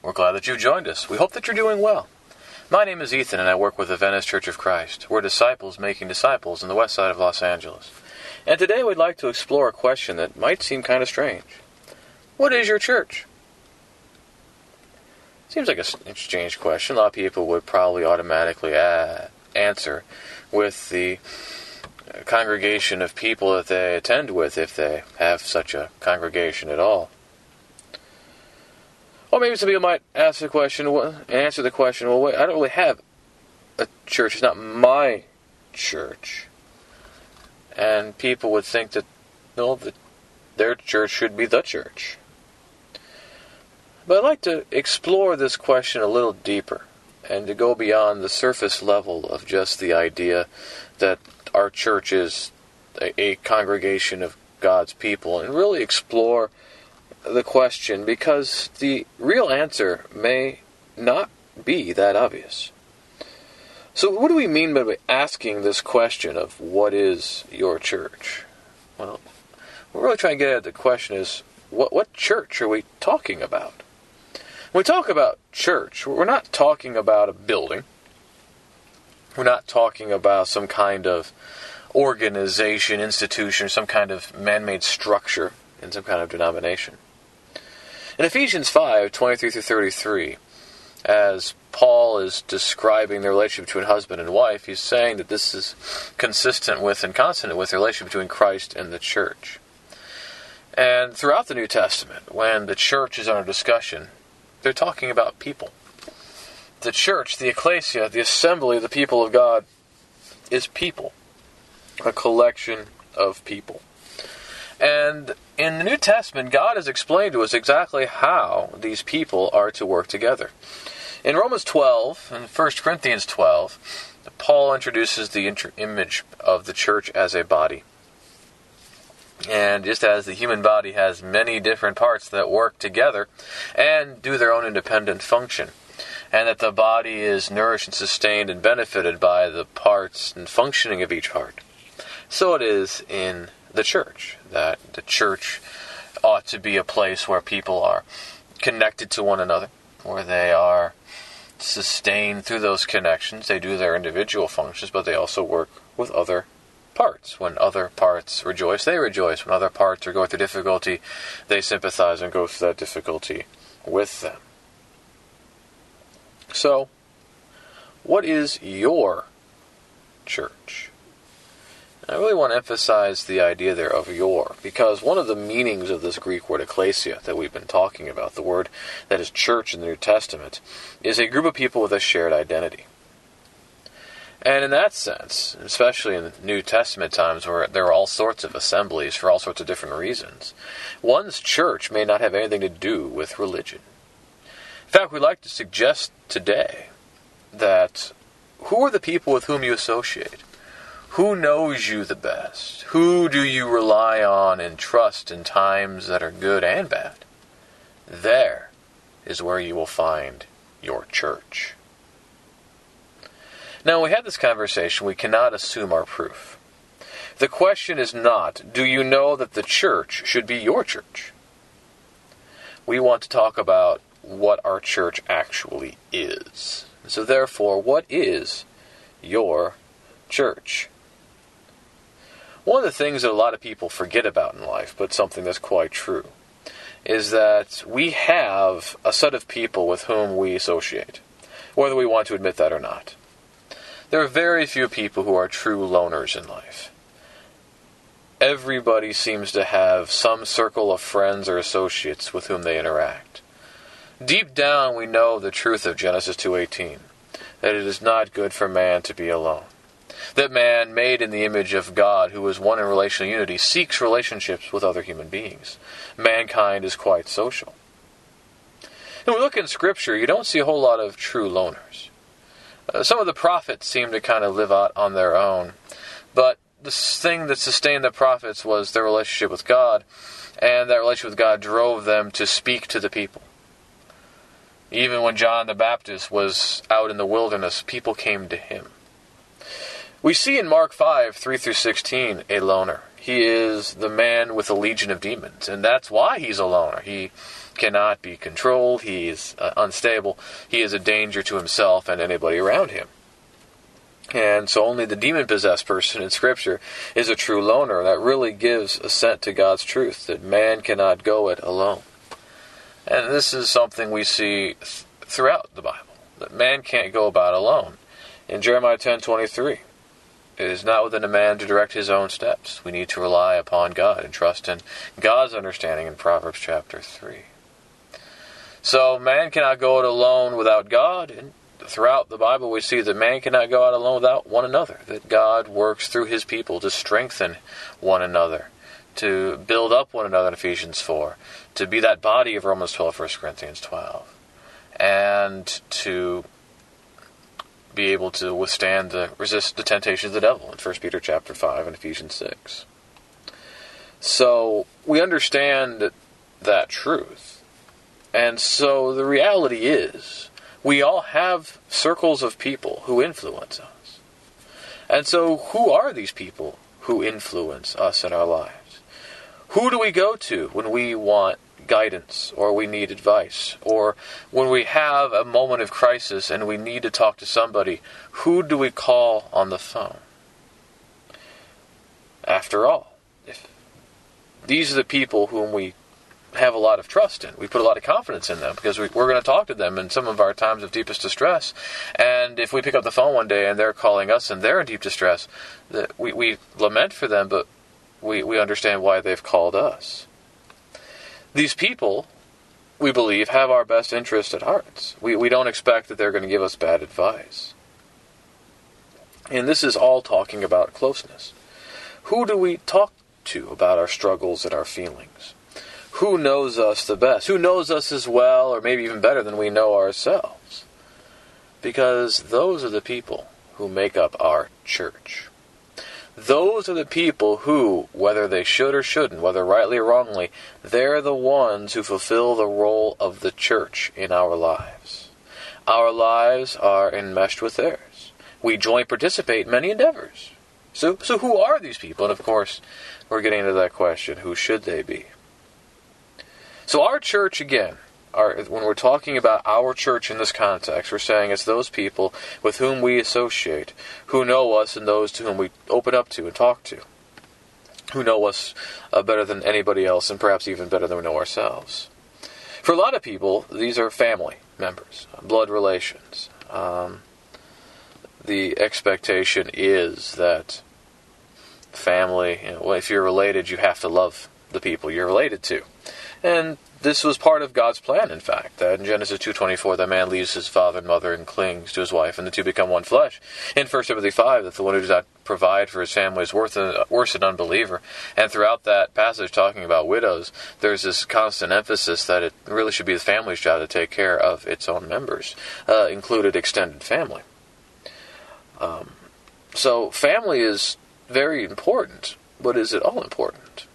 We're glad that you've joined us. We hope that you're doing well. My name is Ethan, and I work with the Venice Church of Christ. We're disciples making disciples in the west side of Los Angeles. And today we'd like to explore a question that might seem kind of strange What is your church? Seems like a strange question. A lot of people would probably automatically uh, answer with the congregation of people that they attend with, if they have such a congregation at all. Or maybe some people might ask the question, answer the question, well, wait, I don't really have a church. It's not my church. And people would think that, no, that their church should be the church. But I'd like to explore this question a little deeper and to go beyond the surface level of just the idea that our church is a, a congregation of God's people and really explore the question because the real answer may not be that obvious. So, what do we mean by asking this question of what is your church? Well, we're really trying to get at the question is what, what church are we talking about? When we talk about church, we're not talking about a building. We're not talking about some kind of organization, institution, some kind of man made structure in some kind of denomination. In Ephesians 5 23 through 33, as Paul is describing the relationship between husband and wife, he's saying that this is consistent with and consonant with the relationship between Christ and the church. And throughout the New Testament, when the church is under discussion, they're talking about people. The church, the ecclesia, the assembly the people of God, is people, a collection of people. And in the New Testament, God has explained to us exactly how these people are to work together. In Romans 12 and 1 Corinthians 12, Paul introduces the inter- image of the church as a body. And just as the human body has many different parts that work together and do their own independent function, and that the body is nourished and sustained and benefited by the parts and functioning of each part, so it is in the church, that the church ought to be a place where people are connected to one another, where they are sustained through those connections. They do their individual functions, but they also work with other parts. When other parts rejoice, they rejoice. When other parts are going through difficulty, they sympathize and go through that difficulty with them. So, what is your church? I really want to emphasize the idea there of your, because one of the meanings of this Greek word ecclesia that we've been talking about, the word that is church in the New Testament, is a group of people with a shared identity. And in that sense, especially in New Testament times where there are all sorts of assemblies for all sorts of different reasons, one's church may not have anything to do with religion. In fact, we'd like to suggest today that who are the people with whom you associate? Who knows you the best? Who do you rely on and trust in times that are good and bad? There is where you will find your church. Now, when we have this conversation, we cannot assume our proof. The question is not, do you know that the church should be your church? We want to talk about what our church actually is. So, therefore, what is your church? One of the things that a lot of people forget about in life, but something that's quite true, is that we have a set of people with whom we associate, whether we want to admit that or not. There are very few people who are true loners in life. Everybody seems to have some circle of friends or associates with whom they interact. Deep down we know the truth of Genesis 2:18, that it is not good for man to be alone that man, made in the image of God, who is one in relational unity, seeks relationships with other human beings. Mankind is quite social. When we look in Scripture, you don't see a whole lot of true loners. Uh, some of the prophets seem to kind of live out on their own, but the thing that sustained the prophets was their relationship with God, and that relationship with God drove them to speak to the people. Even when John the Baptist was out in the wilderness, people came to him. We see in Mark 5, 3 through 16, a loner. He is the man with a legion of demons, and that's why he's a loner. He cannot be controlled, he is uh, unstable, he is a danger to himself and anybody around him. And so only the demon possessed person in Scripture is a true loner. That really gives assent to God's truth that man cannot go it alone. And this is something we see th- throughout the Bible that man can't go about alone. In Jeremiah 10:23, it is not within a man to direct his own steps. We need to rely upon God and trust in God's understanding in Proverbs chapter 3. So man cannot go it alone without God, and throughout the Bible, we see that man cannot go out alone without one another, that God works through his people to strengthen one another, to build up one another in Ephesians 4, to be that body of Romans 12, 1 Corinthians 12, and to be able to withstand the resist the temptations of the devil in 1 Peter chapter 5 and Ephesians 6. So we understand that truth. And so the reality is we all have circles of people who influence us. And so, who are these people who influence us in our lives? Who do we go to when we want guidance or we need advice? Or when we have a moment of crisis and we need to talk to somebody, who do we call on the phone? After all, if these are the people whom we have a lot of trust in. We put a lot of confidence in them because we, are going to talk to them in some of our times of deepest distress. And if we pick up the phone one day and they're calling us and they're in deep distress, that we, we lament for them, but we, we understand why they've called us. These people, we believe, have our best interest at heart. We, we don't expect that they're going to give us bad advice. And this is all talking about closeness. Who do we talk to about our struggles and our feelings? who knows us the best? Who knows us as well, or maybe even better than we know ourselves? Because those are the people who make up our church. Those are the people who, whether they should or shouldn't, whether rightly or wrongly, they're the ones who fulfill the role of the church in our lives. Our lives are enmeshed with theirs. We jointly participate in many endeavors. So, so who are these people? And of course, we're getting into that question who should they be? So our church, again, when we're talking about our church in this context, we're saying it's those people with whom we associate, who know us, and those to whom we open up to and talk to, who know us uh, better than anybody else, and perhaps even better than we know ourselves. For a lot of people, these are family members, blood relations. Um, the expectation is that family, you know, if you're related, you have to love the people you're related to. And this was part of God's plan, in fact, that in Genesis 2.24, the man leaves his father and mother and clings to his wife, and the two become one flesh. In 1 Timothy 5, that the one who does not provide for his family is worse than, worse than unbeliever. And throughout that passage talking about widows, there's this constant emphasis that it really should be the family's job to take care of its own members, uh, included extended family. Um, so family is very important, but is it all important?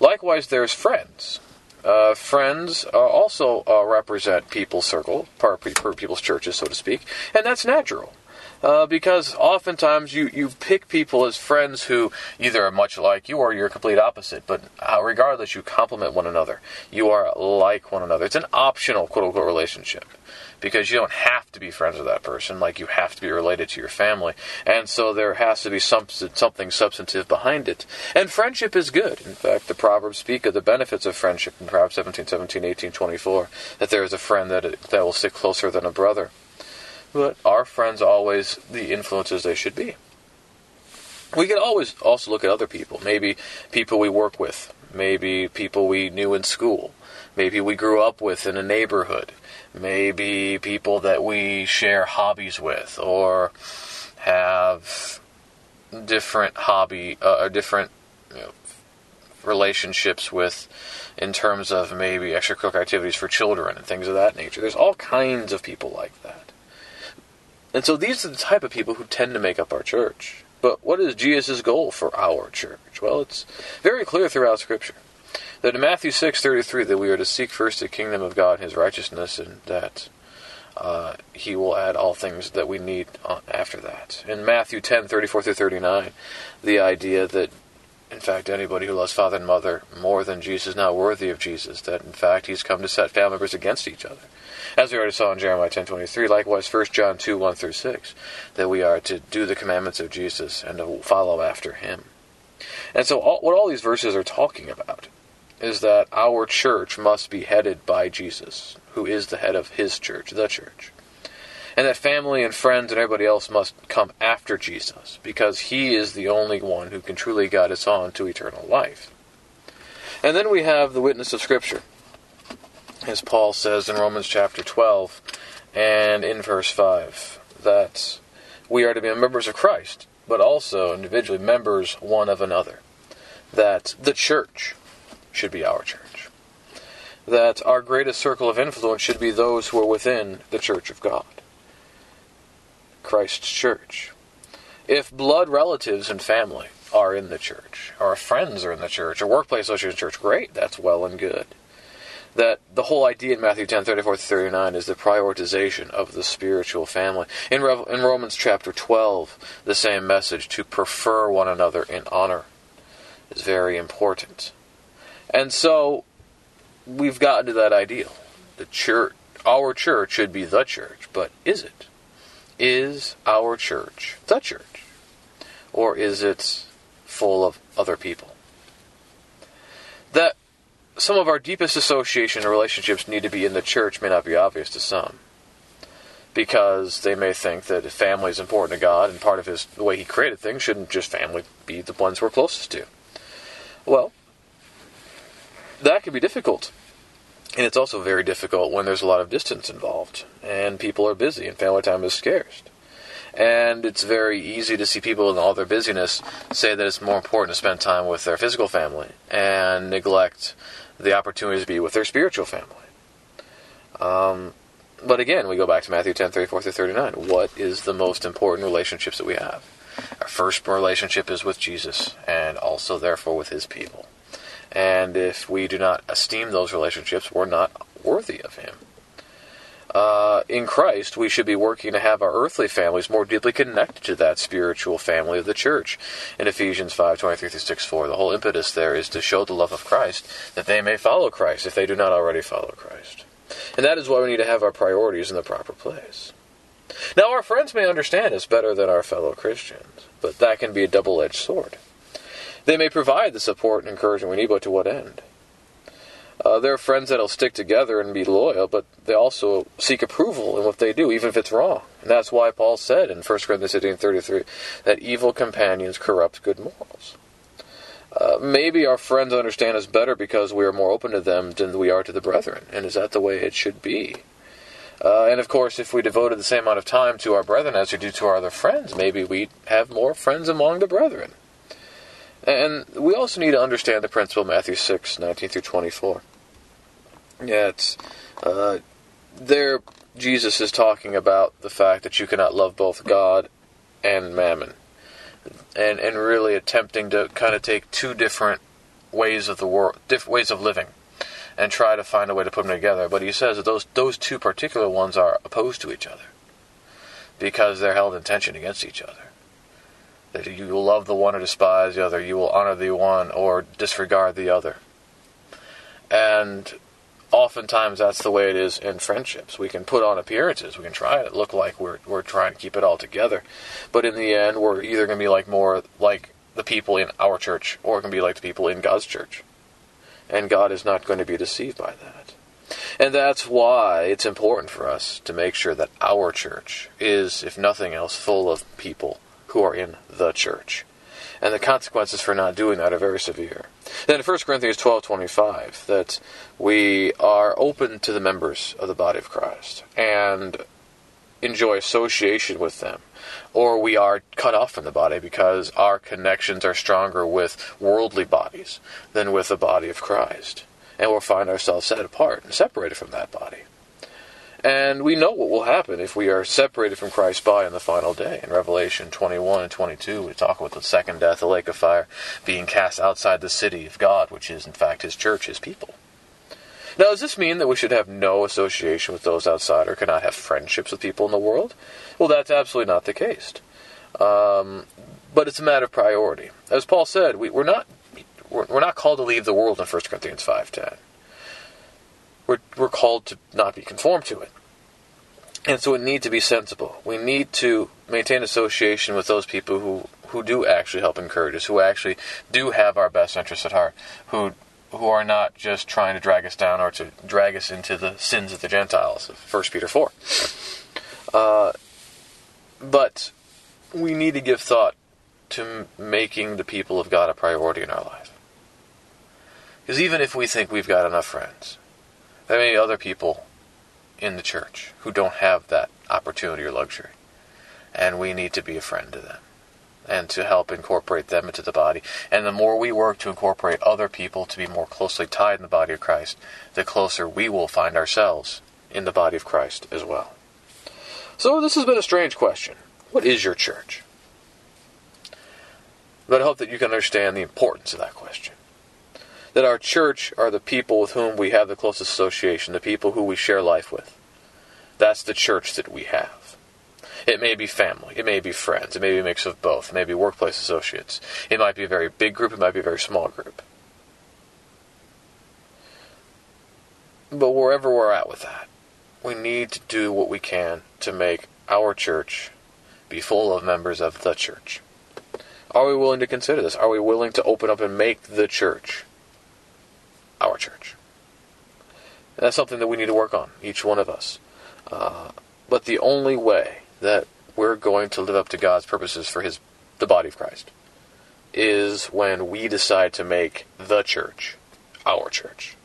Likewise, there's friends. Uh, friends uh, also uh, represent people's circle, people's churches, so to speak, and that's natural. Uh, because oftentimes you, you pick people as friends who either are much like you or you're complete opposite, but uh, regardless, you complement one another. You are like one another. It's an optional quote unquote relationship because you don't have to be friends with that person like you have to be related to your family. And so there has to be some, something substantive behind it. And friendship is good. In fact, the Proverbs speak of the benefits of friendship in Proverbs 17, 17, 18, 24, that there is a friend that, that will stick closer than a brother. But are friends always the influences they should be? We can always also look at other people. Maybe people we work with. Maybe people we knew in school. Maybe we grew up with in a neighborhood maybe people that we share hobbies with or have different hobby uh, or different you know, relationships with in terms of maybe extracurricular activities for children and things of that nature. There's all kinds of people like that. And so these are the type of people who tend to make up our church. But what is Jesus' goal for our church? Well, it's very clear throughout Scripture that in Matthew 6:33 that we are to seek first the kingdom of God and his righteousness and that uh, he will add all things that we need after that. In Matthew 10:34 through 39, the idea that in fact, anybody who loves father and mother more than Jesus is not worthy of Jesus. That, in fact, he's come to set family members against each other. As we already saw in Jeremiah 10.23, likewise 1 John 2, 1 through 6, that we are to do the commandments of Jesus and to follow after him. And so all, what all these verses are talking about is that our church must be headed by Jesus, who is the head of his church, the church and that family and friends and everybody else must come after Jesus, because he is the only one who can truly guide us on to eternal life. And then we have the witness of Scripture, as Paul says in Romans chapter 12 and in verse 5, that we are to be members of Christ, but also individually members one of another. That the church should be our church. That our greatest circle of influence should be those who are within the church of God. Christ's church. If blood relatives and family are in the church, or friends are in the church, or workplace associates in the church, great, that's well and good. That the whole idea in Matthew 10, 34 39 is the prioritization of the spiritual family. In, Re- in Romans chapter 12, the same message, to prefer one another in honor, is very important. And so, we've gotten to that ideal. The church, our church should be the church, but is it? Is our church the church? Or is it full of other people? That some of our deepest association and relationships need to be in the church may not be obvious to some. Because they may think that family is important to God and part of his the way he created things, shouldn't just family be the ones we're closest to? Well, that can be difficult and it's also very difficult when there's a lot of distance involved and people are busy and family time is scarce. And it's very easy to see people in all their busyness say that it's more important to spend time with their physical family and neglect the opportunity to be with their spiritual family. Um, but again, we go back to Matthew 10 34 through 39. What is the most important relationships that we have? Our first relationship is with Jesus and also, therefore, with his people. And if we do not esteem those relationships, we're not worthy of Him. In Christ, we should be working to have our earthly families more deeply connected to that spiritual family of the church. In Ephesians 5 23 through 6 4, the whole impetus there is to show the love of Christ that they may follow Christ if they do not already follow Christ. And that is why we need to have our priorities in the proper place. Now, our friends may understand us better than our fellow Christians, but that can be a double edged sword. They may provide the support and encouragement we need, but to what end? Uh, there are friends that'll stick together and be loyal, but they also seek approval in what they do, even if it's wrong. And that's why Paul said in 1 Corinthians 15 33 that evil companions corrupt good morals. Uh, maybe our friends understand us better because we are more open to them than we are to the brethren. And is that the way it should be? Uh, and of course, if we devoted the same amount of time to our brethren as we do to our other friends, maybe we'd have more friends among the brethren. And we also need to understand the principle of Matthew 6, 19 through 24. Yeah, it's, uh, there, Jesus is talking about the fact that you cannot love both God and mammon. And, and really attempting to kind of take two different ways of the world, different ways of living, and try to find a way to put them together. But he says that those, those two particular ones are opposed to each other because they're held in tension against each other that you will love the one or despise the other, you will honor the one or disregard the other. And oftentimes that's the way it is in friendships. We can put on appearances, we can try to look like we're we're trying to keep it all together, but in the end, we're either going to be like more like the people in our church, or can be like the people in God's church, and God is not going to be deceived by that. And that's why it's important for us to make sure that our church is, if nothing else, full of people who are in the church. And the consequences for not doing that are very severe. Then in 1 Corinthians 12:25 that we are open to the members of the body of Christ and enjoy association with them or we are cut off from the body because our connections are stronger with worldly bodies than with the body of Christ and we'll find ourselves set apart and separated from that body. And we know what will happen if we are separated from Christ by in the final day. In Revelation 21 and 22, we talk about the second death, the lake of fire, being cast outside the city of God, which is, in fact, His church, His people. Now, does this mean that we should have no association with those outside or cannot have friendships with people in the world? Well, that's absolutely not the case. Um, but it's a matter of priority. As Paul said, we, we're not we're, we're not called to leave the world in 1 Corinthians 5.10. We're, we're called to not be conformed to it. And so we need to be sensible. We need to maintain association with those people who, who do actually help encourage us, who actually do have our best interests at heart, who who are not just trying to drag us down or to drag us into the sins of the Gentiles, 1 Peter 4. Uh, but we need to give thought to making the people of God a priority in our life. Because even if we think we've got enough friends, there may be other people in the church who don't have that opportunity or luxury. And we need to be a friend to them and to help incorporate them into the body. And the more we work to incorporate other people to be more closely tied in the body of Christ, the closer we will find ourselves in the body of Christ as well. So this has been a strange question. What is your church? But I hope that you can understand the importance of that question. That our church are the people with whom we have the closest association, the people who we share life with. That's the church that we have. It may be family, it may be friends, it may be a mix of both, it may be workplace associates. It might be a very big group, it might be a very small group. But wherever we're at with that, we need to do what we can to make our church be full of members of the church. Are we willing to consider this? Are we willing to open up and make the church our church? And that's something that we need to work on, each one of us. Uh, but the only way that we're going to live up to God's purposes for His the body of Christ is when we decide to make the church our church.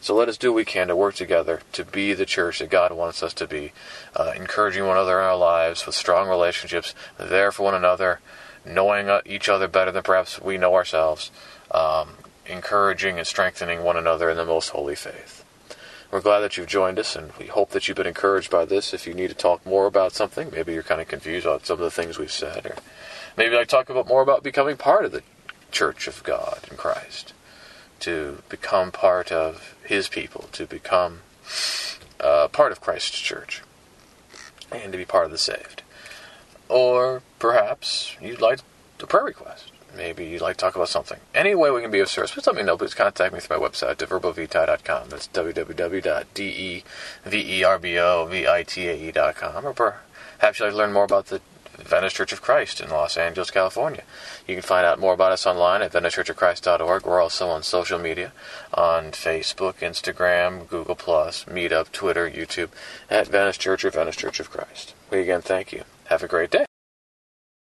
So let us do what we can to work together to be the church that God wants us to be, uh, encouraging one another in our lives with strong relationships, there for one another, knowing uh, each other better than perhaps we know ourselves, um, encouraging and strengthening one another in the most holy faith. We're glad that you've joined us, and we hope that you've been encouraged by this. If you need to talk more about something, maybe you're kind of confused about some of the things we've said, or maybe to talk about more about becoming part of the Church of God in Christ, to become part of His people, to become uh, part of Christ's church, and to be part of the saved. Or perhaps you'd like a prayer request maybe you'd like to talk about something. Any way we can be of service, please let me know. Please contact me through my website, deverbovitae.com. That's www.deverbovitae.com. Or perhaps you'd like to learn more about the Venice Church of Christ in Los Angeles, California. You can find out more about us online at VeniceChurchOfChrist.org. We're also on social media on Facebook, Instagram, Google, Plus, Meetup, Twitter, YouTube at Venice Church or Venice Church of Christ. We again thank you. Have a great day.